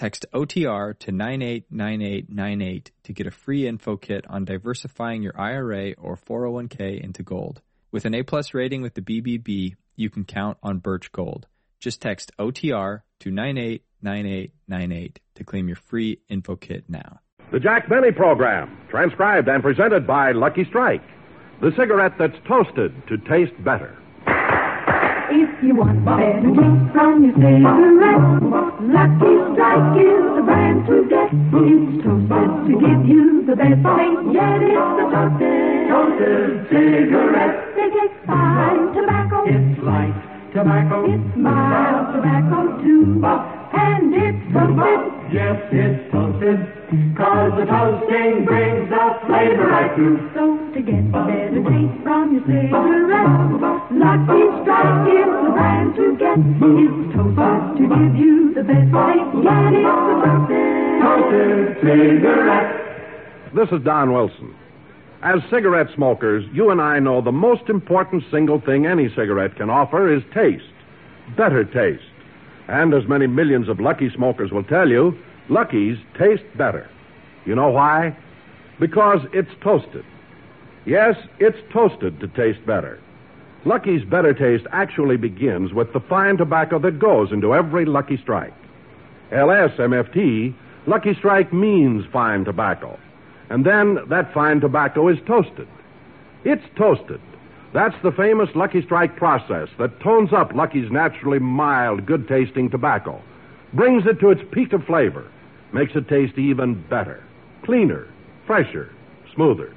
Text OTR to 989898 to get a free info kit on diversifying your IRA or 401k into gold. With an A plus rating with the BBB, you can count on Birch Gold. Just text OTR to 989898 to claim your free info kit now. The Jack Benny Program, transcribed and presented by Lucky Strike, the cigarette that's toasted to taste better. You want better taste from your cigarette, Lucky Strike is the brand to get. It's toasted to give you the best taste, yet it's the toasted, toasted cigarette. They taste fine tobacco. It's light tobacco. It's mild tobacco too. And it's toasted. Yes, it's toasted. Cause the toasting brings the flavor right through. So to get the better taste from your cigarette, Lucky Strike is the brand to get. It's toasted to give you the best taste, yet it's the toasted. Toasted cigarette. This is Don Wilson. As cigarette smokers, you and I know the most important single thing any cigarette can offer is taste. Better taste. And as many millions of Lucky smokers will tell you, Lucky's taste better. You know why? Because it's toasted. Yes, it's toasted to taste better. Lucky's better taste actually begins with the fine tobacco that goes into every Lucky Strike. LSMFT, Lucky Strike means fine tobacco. And then that fine tobacco is toasted. It's toasted. That's the famous Lucky Strike process that tones up Lucky's naturally mild, good tasting tobacco, brings it to its peak of flavor, makes it taste even better, cleaner, fresher, smoother.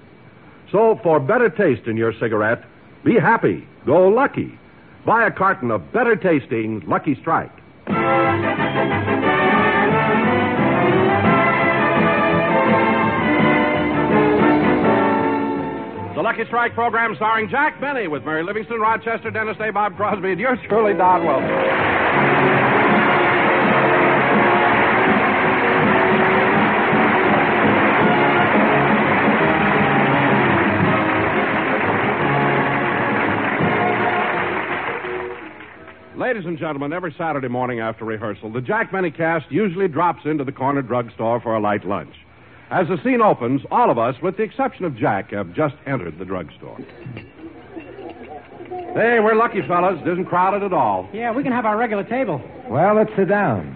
So, for better taste in your cigarette, be happy, go lucky. Buy a carton of better tasting Lucky Strike. Lucky Strike program starring Jack Benny with Mary Livingstone, Rochester, Dennis Day, Bob Crosby, and yours truly, Don Wilson. Ladies and gentlemen, every Saturday morning after rehearsal, the Jack Benny cast usually drops into the corner drugstore for a light lunch. As the scene opens, all of us, with the exception of Jack, have just entered the drugstore. Hey, we're lucky, fellas. It isn't crowded at all. Yeah, we can have our regular table. Well, let's sit down.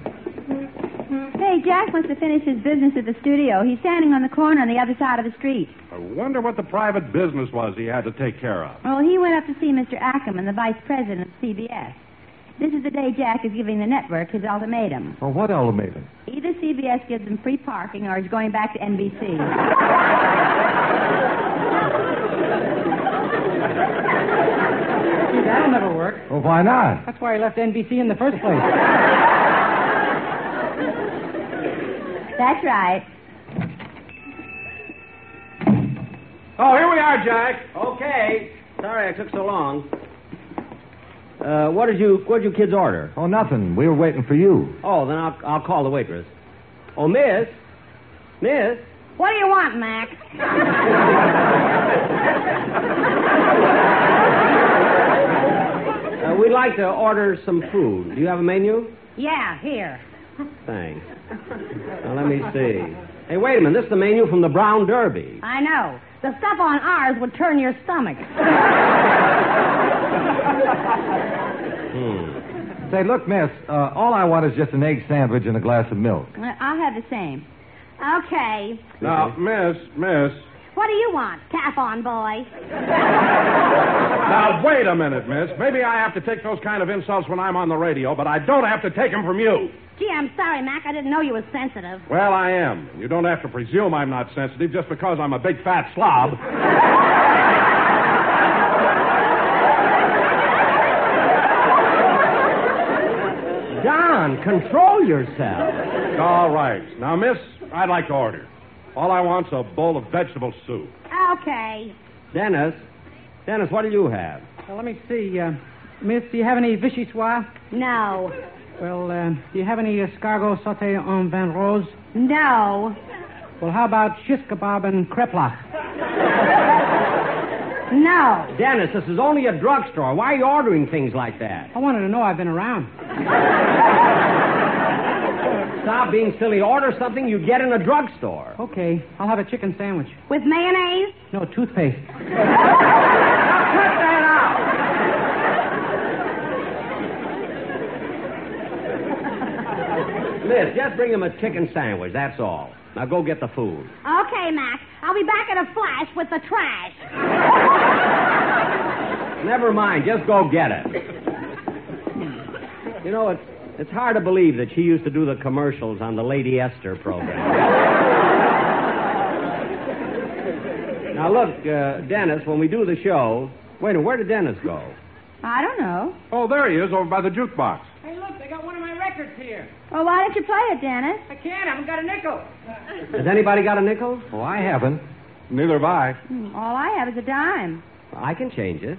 Hey, Jack wants to finish his business at the studio. He's standing on the corner on the other side of the street. I wonder what the private business was he had to take care of. Well, he went up to see Mr. Ackerman, the vice president of CBS. This is the day Jack is giving the network his ultimatum. Well, what ultimatum? Either CBS gives him free parking or he's going back to NBC. See, that'll never work. Well, why not? That's why he left NBC in the first place. That's right. Oh, here we are, Jack. Okay. Sorry I took so long. Uh, what did you what did you kids order? Oh, nothing. We were waiting for you. Oh, then I'll I'll call the waitress. Oh, Miss, Miss. What do you want, Mac? Uh, we'd like to order some food. Do you have a menu? Yeah, here. Thanks. Now let me see. Hey, wait a minute. This is the menu from the Brown Derby. I know. The stuff on ours would turn your stomach. Hmm. Say, look, miss, uh, all I want is just an egg sandwich and a glass of milk. I'll have the same. Okay. Now, Miss, Miss. What do you want? Cap on, boy. Now, wait a minute, Miss. Maybe I have to take those kind of insults when I'm on the radio, but I don't have to take them from you. Gee, I'm sorry, Mac. I didn't know you were sensitive. Well, I am. You don't have to presume I'm not sensitive just because I'm a big fat slob. Don, control yourself. All right. Now, miss, I'd like to order. All I want's a bowl of vegetable soup. Okay. Dennis, Dennis, what do you have? Well, let me see. Uh, miss, do you have any vichyssoise? No. Well, uh, do you have any escargot sauté en vin rose? No. Well, how about shish kebab and kreplach? No. Dennis, this is only a drugstore. Why are you ordering things like that? I wanted to know I've been around. Stop being silly. Order something you get in a drugstore. Okay, I'll have a chicken sandwich. With mayonnaise? No, toothpaste. Cut that out! Miss, just bring him a chicken sandwich, that's all. Now go get the food. Okay, Mac. I'll be back in a flash with the trash. Never mind, just go get it. You know, it's, it's hard to believe that she used to do the commercials on the Lady Esther program. now, look, uh, Dennis, when we do the show. Wait a minute, where did Dennis go? I don't know. Oh, there he is, over by the jukebox. Hey, look, they got one of my records here. Well, why don't you play it, Dennis? I can't. I haven't got a nickel. Has anybody got a nickel? Oh, I haven't. Neither have I. Hmm, All I have is a dime. I can change it.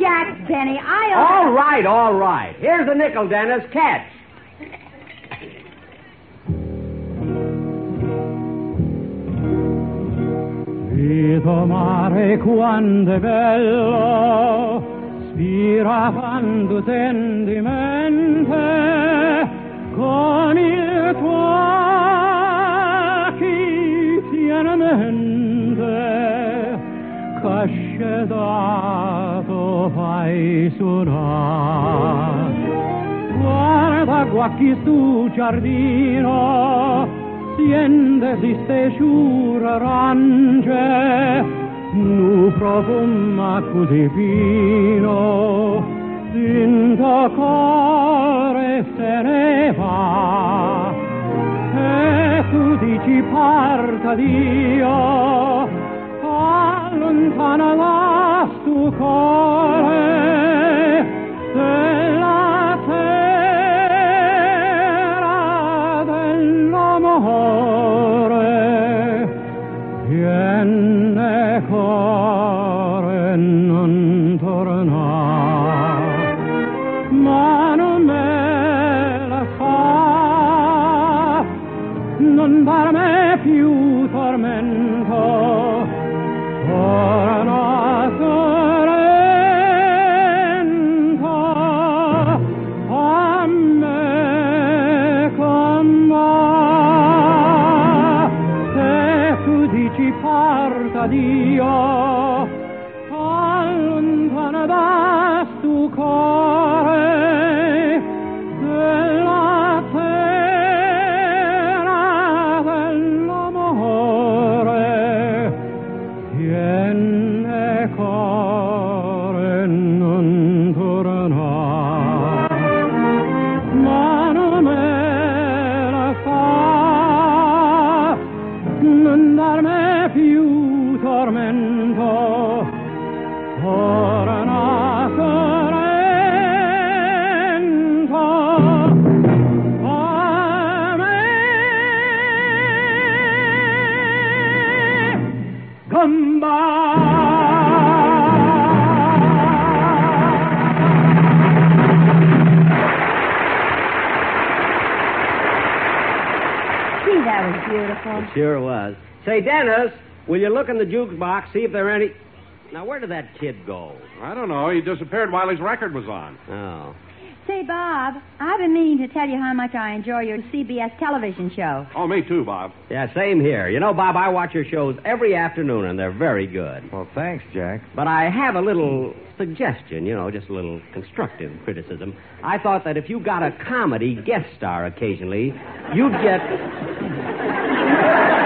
Jack Benny, I. All right, all right. Here's a nickel, Dennis. Catch. Vedo mare quando è bello, spira quando tendi mente, con il tuo chi tiene mente, cascedato fai suonare. Guarda qua chi sul giardino, siente esiste sciura arance, nu profuma così fino, sinto cuore se ne va. E tu dici parta Dio, allontana la stu cuore, you look in the jukebox, see if there are any. Now, where did that kid go? I don't know. He disappeared while his record was on. Oh. Say, Bob, I've been meaning to tell you how much I enjoy your CBS television show. Oh, me too, Bob. Yeah, same here. You know, Bob, I watch your shows every afternoon, and they're very good. Well, thanks, Jack. But I have a little suggestion, you know, just a little constructive criticism. I thought that if you got a comedy guest star occasionally, you'd get.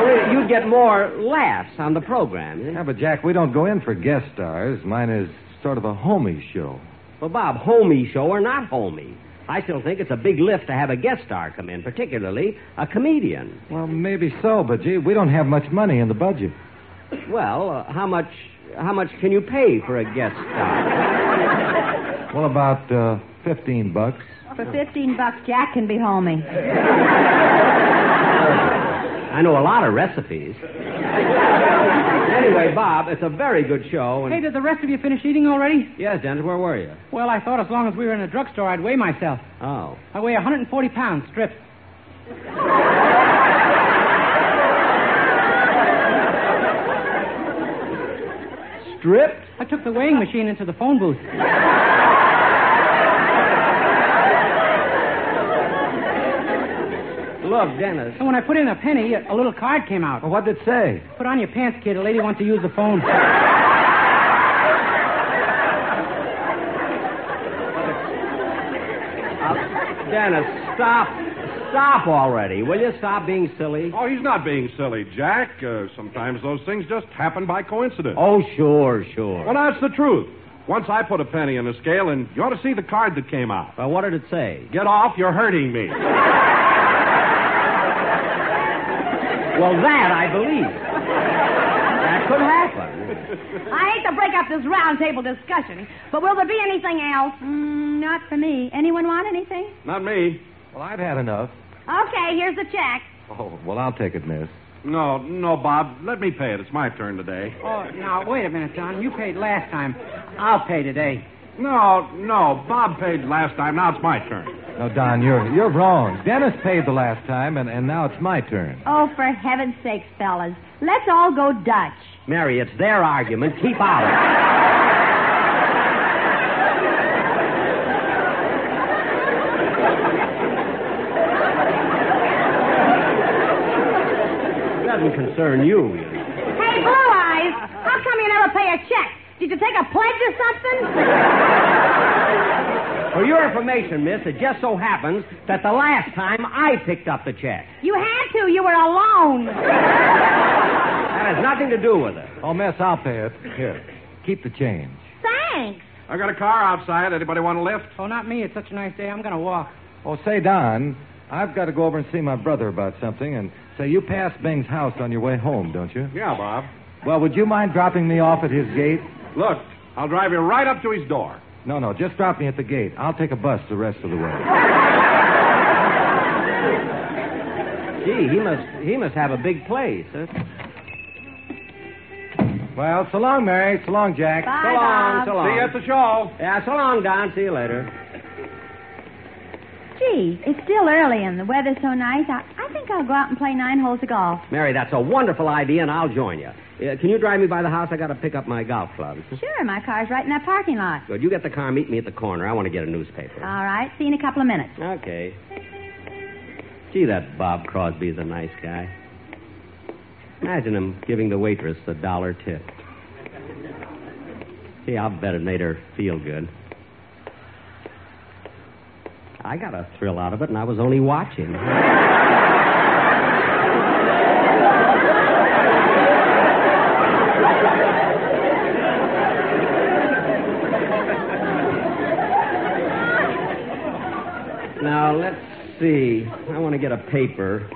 no, you'd get more laughs on the program. Yeah, but Jack, we don't go in for guest stars. Mine is sort of a homey show. Well, Bob, homey show or not homey, I still think it's a big lift to have a guest star come in, particularly a comedian. Well, maybe so, but gee, we don't have much money in the budget. Well, uh, how much how much can you pay for a guest star? Well, about uh, 15 bucks. For 15 bucks, Jack can be homie. I know a lot of recipes. anyway, Bob, it's a very good show. And... Hey, did the rest of you finish eating already? Yes, Dennis, where were you? Well, I thought as long as we were in a drugstore, I'd weigh myself. Oh. I weigh 140 pounds, stripped. Stripped? I took the weighing machine into the phone booth. Look, Dennis. And when I put in a penny, a little card came out. Well, what did it say? Put on your pants, kid. A lady wants to use the phone. Uh, Dennis, stop. Stop already. Will you stop being silly? Oh, he's not being silly, Jack. Uh, sometimes those things just happen by coincidence. Oh, sure, sure. Well, that's the truth. Once I put a penny in the scale, and you ought to see the card that came out. Well, what did it say? Get off, you're hurting me. Well, that I believe. That could happen. I hate to break up this round table discussion, but will there be anything else? Mm, not for me. Anyone want anything? Not me. Well, I've had enough. Okay, here's the check. Oh, well, I'll take it, miss. No, no, Bob. Let me pay it. It's my turn today. Oh, now, wait a minute, Don. You paid last time. I'll pay today. No, no. Bob paid last time. Now it's my turn. No, Don, you're you're wrong. Dennis paid the last time, and, and now it's my turn. Oh, for heaven's sakes, fellas. Let's all go Dutch. Mary, it's their argument. Keep out. Doesn't concern you. you. Hey, Blue Eyes, how come you never pay a check? Did you take a pledge or something? For your information, miss, it just so happens that the last time I picked up the check. You had to. You were alone. That has nothing to do with it. Oh, miss, I'll pay it. Here, keep the change. Thanks. I got a car outside. Anybody want a lift? Oh, not me. It's such a nice day. I'm going to walk. Oh, say, Don, I've got to go over and see my brother about something, and say you pass Bing's house on your way home, don't you? Yeah, Bob. Well, would you mind dropping me off at his gate? Look, I'll drive you right up to his door. No, no, just drop me at the gate. I'll take a bus the rest of the way. Gee, he must he must have a big place. Huh? Well, so long, Mary. So long, Jack. Bye, So long, Bob. so long. See you at the show. Yeah, so long, Don. See you later. Gee, it's still early and the weather's so nice. I, I think I'll go out and play nine holes of golf. Mary, that's a wonderful idea, and I'll join you. Uh, can you drive me by the house? I got to pick up my golf clubs. Sure, my car's right in that parking lot. Good. You get the car. Meet me at the corner. I want to get a newspaper. All right, see you in a couple of minutes. Okay. Gee, that Bob Crosby's a nice guy. Imagine him giving the waitress a dollar tip. Gee, I'll bet it made her feel good. I got a thrill out of it, and I was only watching. now, let's see. I want to get a paper.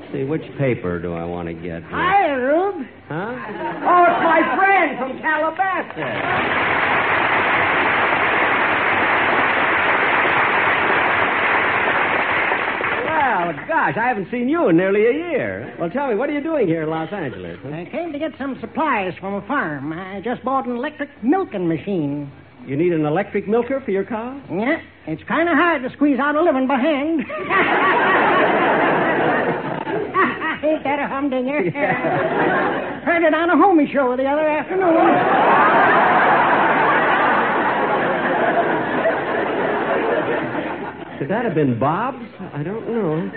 Let's see, which paper do I want to get? here? Hi, Rube. Huh? Oh, it's my friend from Calabasas. Well, gosh, I haven't seen you in nearly a year. Well, tell me, what are you doing here in Los Angeles? huh? I came to get some supplies from a farm. I just bought an electric milking machine. You need an electric milker for your cow? Yeah, it's kind of hard to squeeze out a living by hand. Ain't that a humdinger? Heard it on a homie show the other afternoon. Could that have been Bob's? I don't know.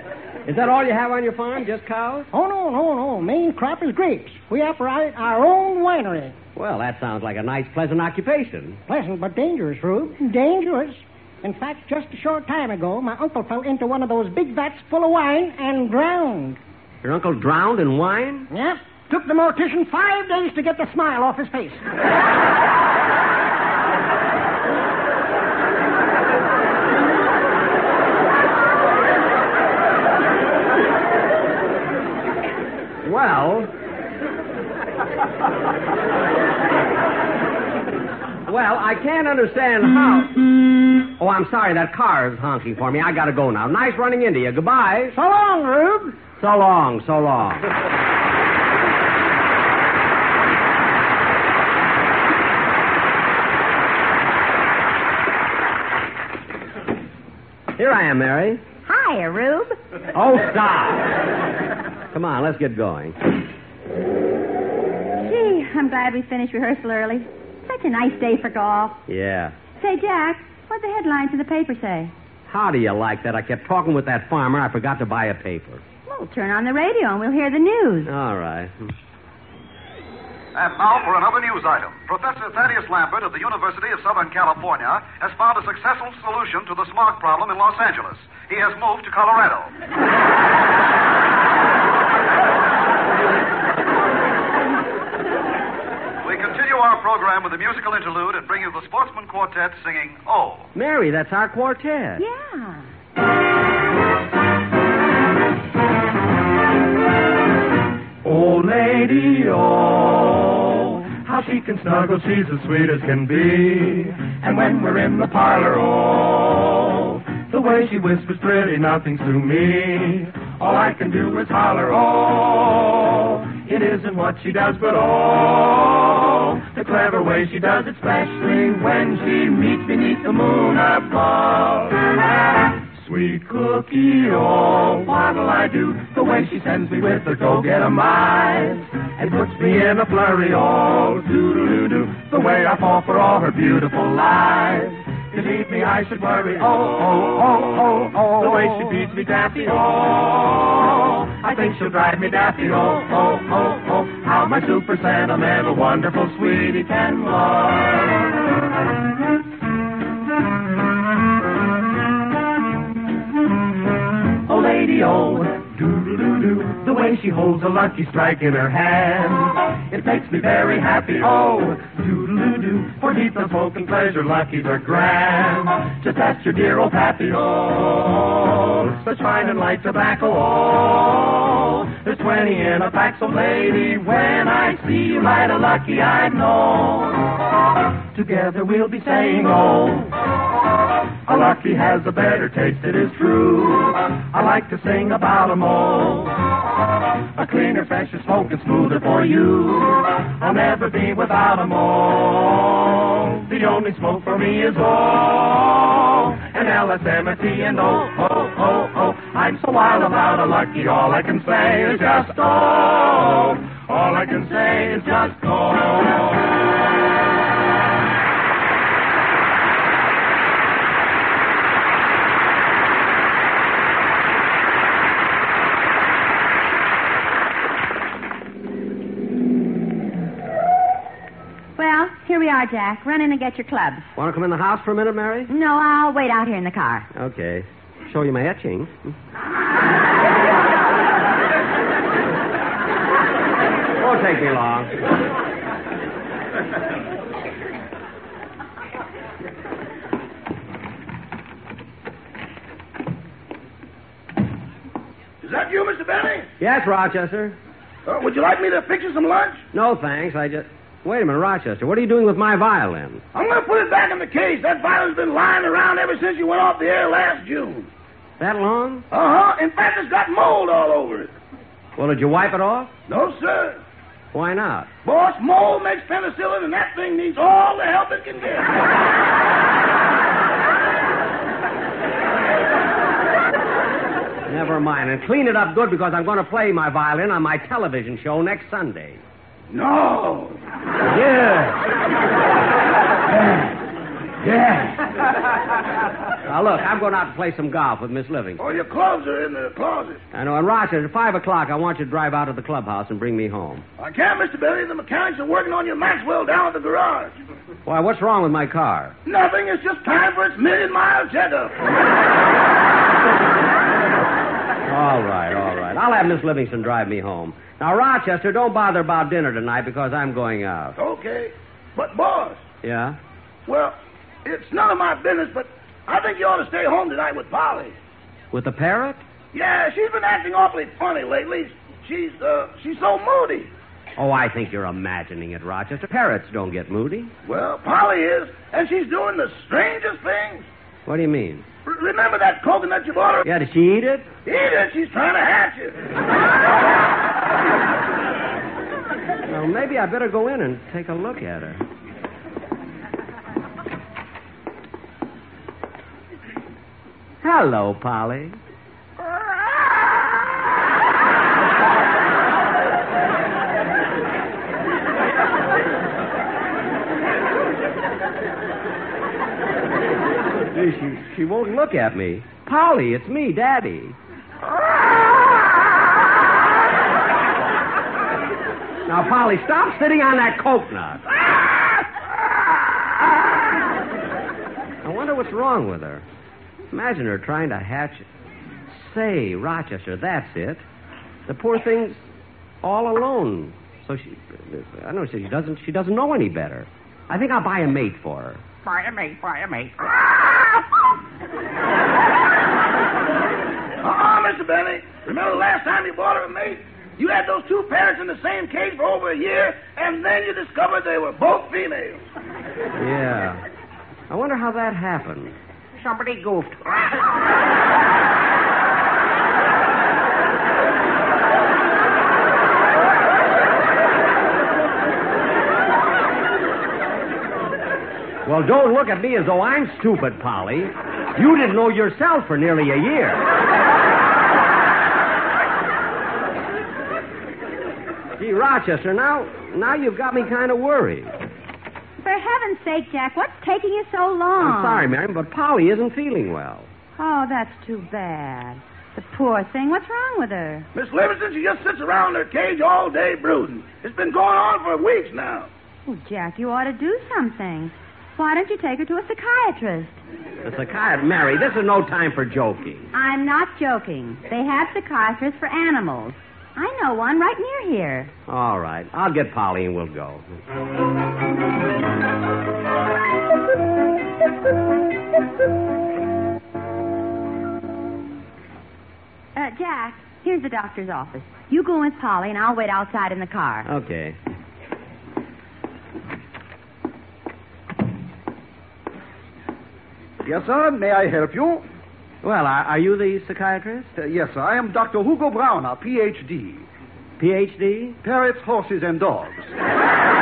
Is that all you have on your farm? Just cows? Oh, no, no, no. Main crop is grapes. We operate our own winery. Well, that sounds like a nice, pleasant occupation. Pleasant but dangerous, Rube. Dangerous. In fact, just a short time ago, my uncle fell into one of those big vats full of wine and drowned. Your uncle drowned in wine? Yes. Took the mortician five days to get the smile off his face. well. Well, I can't understand how. Oh, I'm sorry. That car is honking for me. I gotta go now. Nice running into you. Goodbye. So long, Rube. So long. So long. Here I am, Mary. Hi, Rube. Oh, stop. Come on, let's get going. Gee, I'm glad we finished rehearsal early. Such a nice day for golf. Yeah. Say, Jack, what the headlines in the paper say? How do you like that? I kept talking with that farmer. I forgot to buy a paper. Well, turn on the radio and we'll hear the news. All right. And now for another news item. Professor Thaddeus Lambert of the University of Southern California has found a successful solution to the smog problem in Los Angeles. He has moved to Colorado. we continue our program with a musical interlude and bring you the Sportsmen Quartet singing Oh. Mary, that's our quartet. Yeah. Old lady, oh, how she can snuggle, oh, she's as sweet as can be. And when we're in the parlor, oh, the way she whispers pretty nothings to me. All I can do is holler, oh, it isn't what she does, but oh, the clever way she does it, especially when she meets beneath the moon above. Sweet cookie, oh, what'll I do? The way she sends me with her go-get-em eyes and puts me in a flurry, oh, doo-doo-doo-doo. The way I fall for all her beautiful lies. Believe me, I should worry, oh, oh, oh, oh, oh. The way she beats me daffy, oh. I think she'll drive me daffy, oh, oh, oh. How my super sentimental, wonderful sweetie can love. Oh, lady, oh, doo-doo-doo-doo. The way she holds a lucky strike in her hand. It makes me very happy, oh, doo-doo-doo. For deep and smoking pleasure, luckies are grand. Just ask your dear old pappy, oh. Such fine and light tobacco, oh. There's twenty in a pack, so lady, when I see you light a lucky, I know. Together we'll be saying, oh. A lucky has a better taste, it is true. I like to sing about all. Oh, a cleaner, fresher, smoking smoother for you. I'll never be without all. Oh. The only smoke for me is oh, all. And LSMT and oh, oh, oh, oh. I'm so wild about a lucky, all I can say is just oh. All I can say is just. Well, here we are, Jack. Run in and get your clubs. Want to come in the house for a minute, Mary? No, I'll wait out here in the car. Okay. Show you my etching. Won't take me long. Is that you, Mr. Benny? Yes, Rochester. Uh, would you like me to fix you some lunch? No, thanks. I just. Wait a minute, Rochester. What are you doing with my violin? I'm going to put it back in the case. That violin's been lying around ever since you went off the air last June. That long? Uh huh. In fact, it's got mold all over it. Well, did you wipe it off? No, sir. Why not? Boss, mold makes penicillin, and that thing needs all the help it can get. Never mind. And clean it up good because I'm going to play my violin on my television show next Sunday. No. Yeah. Yeah. Now, look, I'm going out to play some golf with Miss Livingstone. Oh, your clothes are in the closet. I know. And Rochester, at 5 o'clock, I want you to drive out to the clubhouse and bring me home. I can't, Mr. Benny. The mechanics are working on your Maxwell down at the garage. Why, what's wrong with my car? Nothing. It's just time for its million mile checkup. All right, all right. I'll have Miss Livingstone drive me home. Now, Rochester, don't bother about dinner tonight because I'm going out. Okay. But, boss, Yeah? well, it's none of my business, but I think you ought to stay home tonight with Polly. With the parrot? Yeah, she's been acting awfully funny lately. She's, uh, she's so moody. Oh, I think you're imagining it, Rochester. Parrots don't get moody. Well, Polly is, and she's doing the strangest things. What do you mean? R- remember that coconut you bought her? Yeah, did she eat it? Eat it. She's trying to hatch it. Well, maybe I better go in and take a look at her. Hello, Polly. She, she won't look at me. Polly, it's me, Daddy. Now, Polly, stop sitting on that coconut. I wonder what's wrong with her. Imagine her trying to hatch it. Say, Rochester, that's it. The poor thing's all alone. So she, I know she doesn't. She doesn't know any better. I think I'll buy a mate for her. Buy a mate, buy a mate. Uh-uh, Mr. Benny. Remember the last time you bought her a mate? You had those two parrots in the same cage for over a year, and then you discovered they were both females. Yeah. I wonder how that happened. Somebody goofed. Well, don't look at me as though I'm stupid, Polly. You didn't know yourself for nearly a year. Gee, Rochester, now now you've got me kind of worried. For heaven's sake, Jack, what's taking you so long? I'm sorry, Mary, but Polly isn't feeling well. Oh, that's too bad. The poor thing. What's wrong with her? Miss Livingstone, she just sits around in her cage all day brooding. It's been going on for weeks now. Oh, Jack, you ought to do something. Why don't you take her to a psychiatrist? A psychiatrist, Mary, this is no time for joking. I'm not joking. They have psychiatrists for animals. I know one right near here. All right, I'll get Polly and we'll go. Jack, here's the doctor's office. You go with Polly, and I'll wait outside in the car. Okay. Yes, sir. May I help you? Well, are, are you the psychiatrist? Uh, yes, sir. I am Dr. Hugo Browner, Ph.D. Ph.D.? Parrots, horses, and dogs.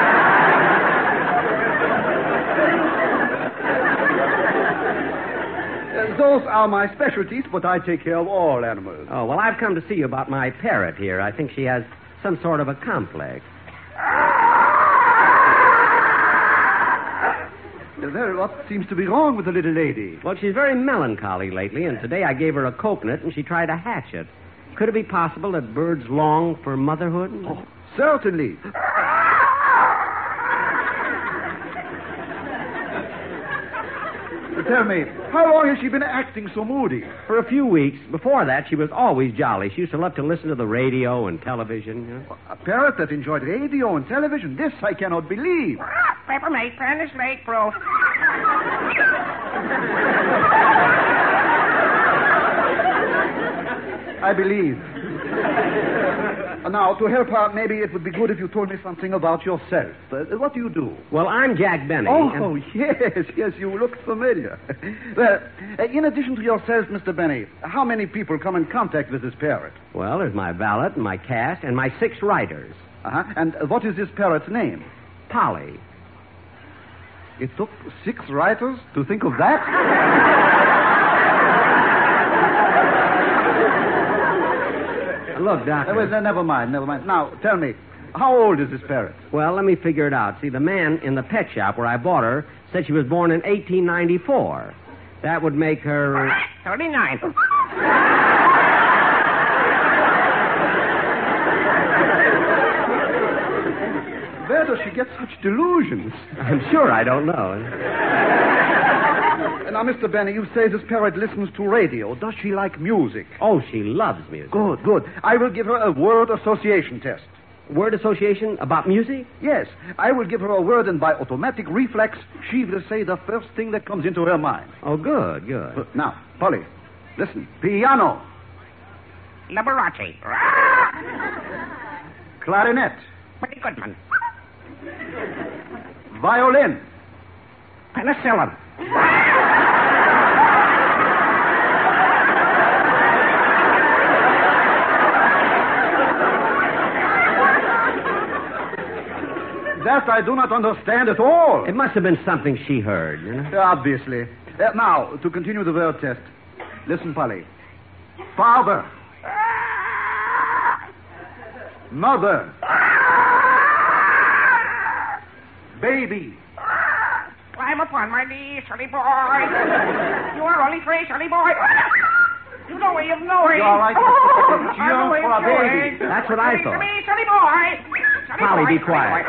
Those are my specialties, but I take care of all animals. Oh, well, I've come to see you about my parrot here. I think she has some sort of a complex. Well, what seems to be wrong with the little lady? Well, she's very melancholy lately, and today I gave her a coconut and she tried to hatch it. Could it be possible that birds long for motherhood? Oh, certainly. Tell me, how long has she been acting so moody? For a few weeks. Before that, she was always jolly. She used to love to listen to the radio and television. you know. A parrot that enjoyed radio and television. This I cannot believe. Pepper mate, pan is late, bro. I believe. Uh, now, to help her, maybe it would be good if you told me something about yourself. Uh, what do you do? Well, I'm Jack Benny. Oh, and- yes, yes, you look familiar. well, uh, in addition to yourself, Mr. Benny, how many people come in contact with this parrot? Well, there's my valet and my cast and my six writers. Uh-huh. And uh, what is this parrot's name? Polly. It took six writers to think of that? Look, Uh, Doctor. well, then, never mind, never mind. Now, tell me, how old is this parrot? Well, let me figure it out. See, the man in the pet shop where I bought her said she was born in 1894. That would make her. 39. Where does she get such delusions? I'm sure I don't know. Now, Mr. Benny, you say this parrot listens to radio. Does she like music? Oh, she loves music. Good, good. I will give her a word association test. Word association about music? Yes, I will give her a word, and by automatic reflex, she will say the first thing that comes into her mind. Oh, good, good. Uh, Now, Polly, listen. Piano, Liberace. clarinet, Pretty good, man. Violin. Penicillin. That I do not understand at all. It must have been something she heard, you know? Obviously. Uh, now, to continue the word test. Listen, Polly. Father. Mother. Baby. Climb upon my knee, silly boy. You are only free, silly boy. You know way of knowing. You all right? Oh, Jump know way for of a baby. knowing. That's what I Listen thought. to me, silly boy. Silly Polly, boy, be silly quiet.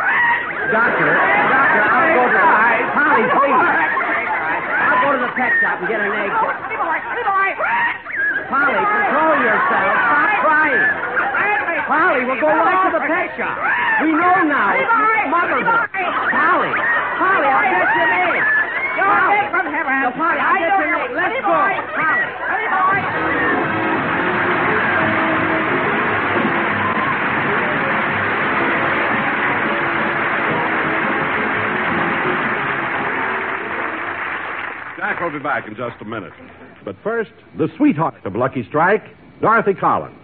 Doctor, doctor, I'll go to the... Polly, please. I'll go to the pet shop and get an egg. Silly boy, silly boy. Polly, control yourself. Stop crying. Polly, we'll go right to the pet shop. We know now. Motherhood. Polly, Polly, I'll get your name. You're from heaven. Polly, I'll get your you. name. Let's go. Polly. Jack will be back in just a minute. But first, the sweetheart of Lucky Strike, Dorothy Collins.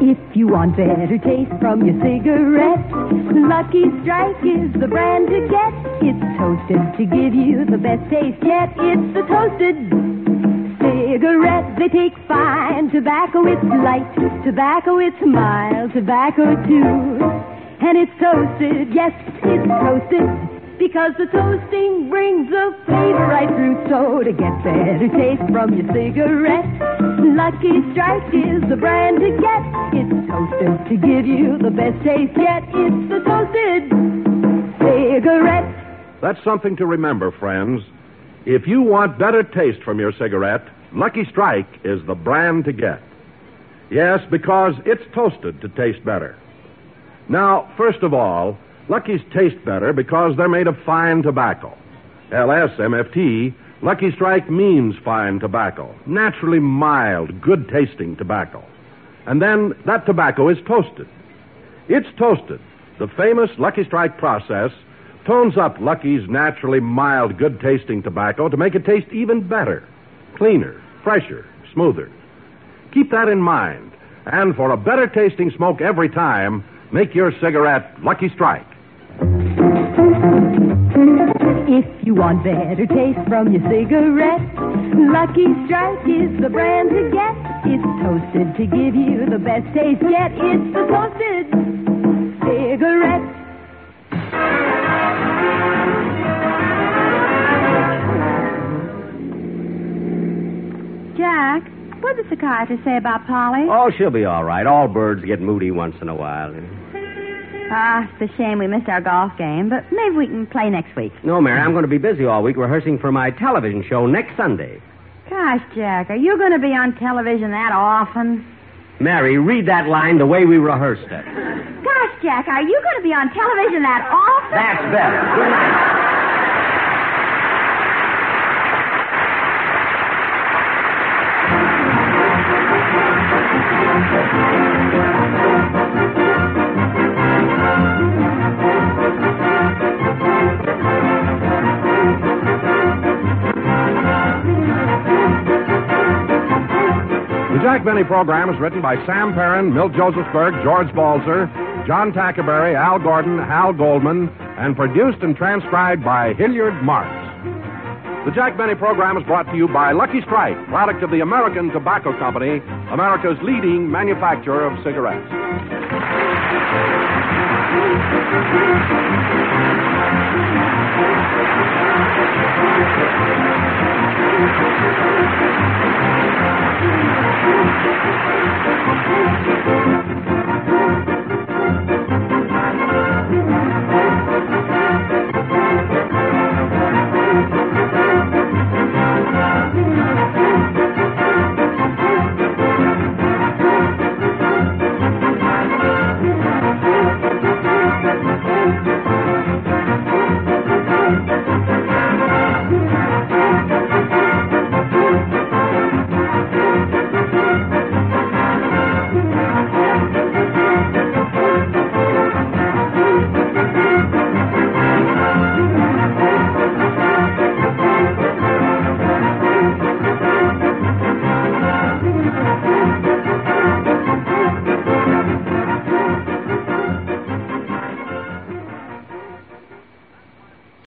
If you want better taste from your cigarette, Lucky Strike is the brand to get. It's toasted to give you the best taste yet. It's the toasted cigarette. They take fine tobacco. It's light tobacco. It's mild tobacco too. And it's toasted. Yes, it's toasted. Because the toasting brings the flavor right through. So to get better taste from your cigarette, Lucky Strike is the brand to get. It's toasted to give you the best taste yet. It's the toasted cigarette. That's something to remember, friends. If you want better taste from your cigarette, Lucky Strike is the brand to get. Yes, because it's toasted to taste better. Now, first of all, Lucky's taste better because they're made of fine tobacco. LSMFT, Lucky Strike means fine tobacco, naturally mild, good tasting tobacco. And then that tobacco is toasted. It's toasted. The famous Lucky Strike process tones up Lucky's naturally mild, good tasting tobacco to make it taste even better, cleaner, fresher, smoother. Keep that in mind. And for a better tasting smoke every time, make your cigarette Lucky Strike. If you want better taste from your cigarette, Lucky Strike is the brand to get. It's toasted to give you the best taste yet. It's the toasted cigarette. Jack, what did the psychiatrist say about Polly? Oh, she'll be all right. All birds get moody once in a while. Ah, it's a shame we missed our golf game, but maybe we can play next week. No, Mary, I'm going to be busy all week rehearsing for my television show next Sunday. Gosh, Jack, are you going to be on television that often? Mary, read that line the way we rehearsed it. Gosh, Jack, are you going to be on television that often? That's better. Good night. Benny program is written by Sam Perrin, Milt Josephsberg, George Balzer, John Tackaberry, Al Gordon, Hal Goldman, and produced and transcribed by Hilliard Marks. The Jack Benny program is brought to you by Lucky Strike, product of the American Tobacco Company, America's leading manufacturer of cigarettes.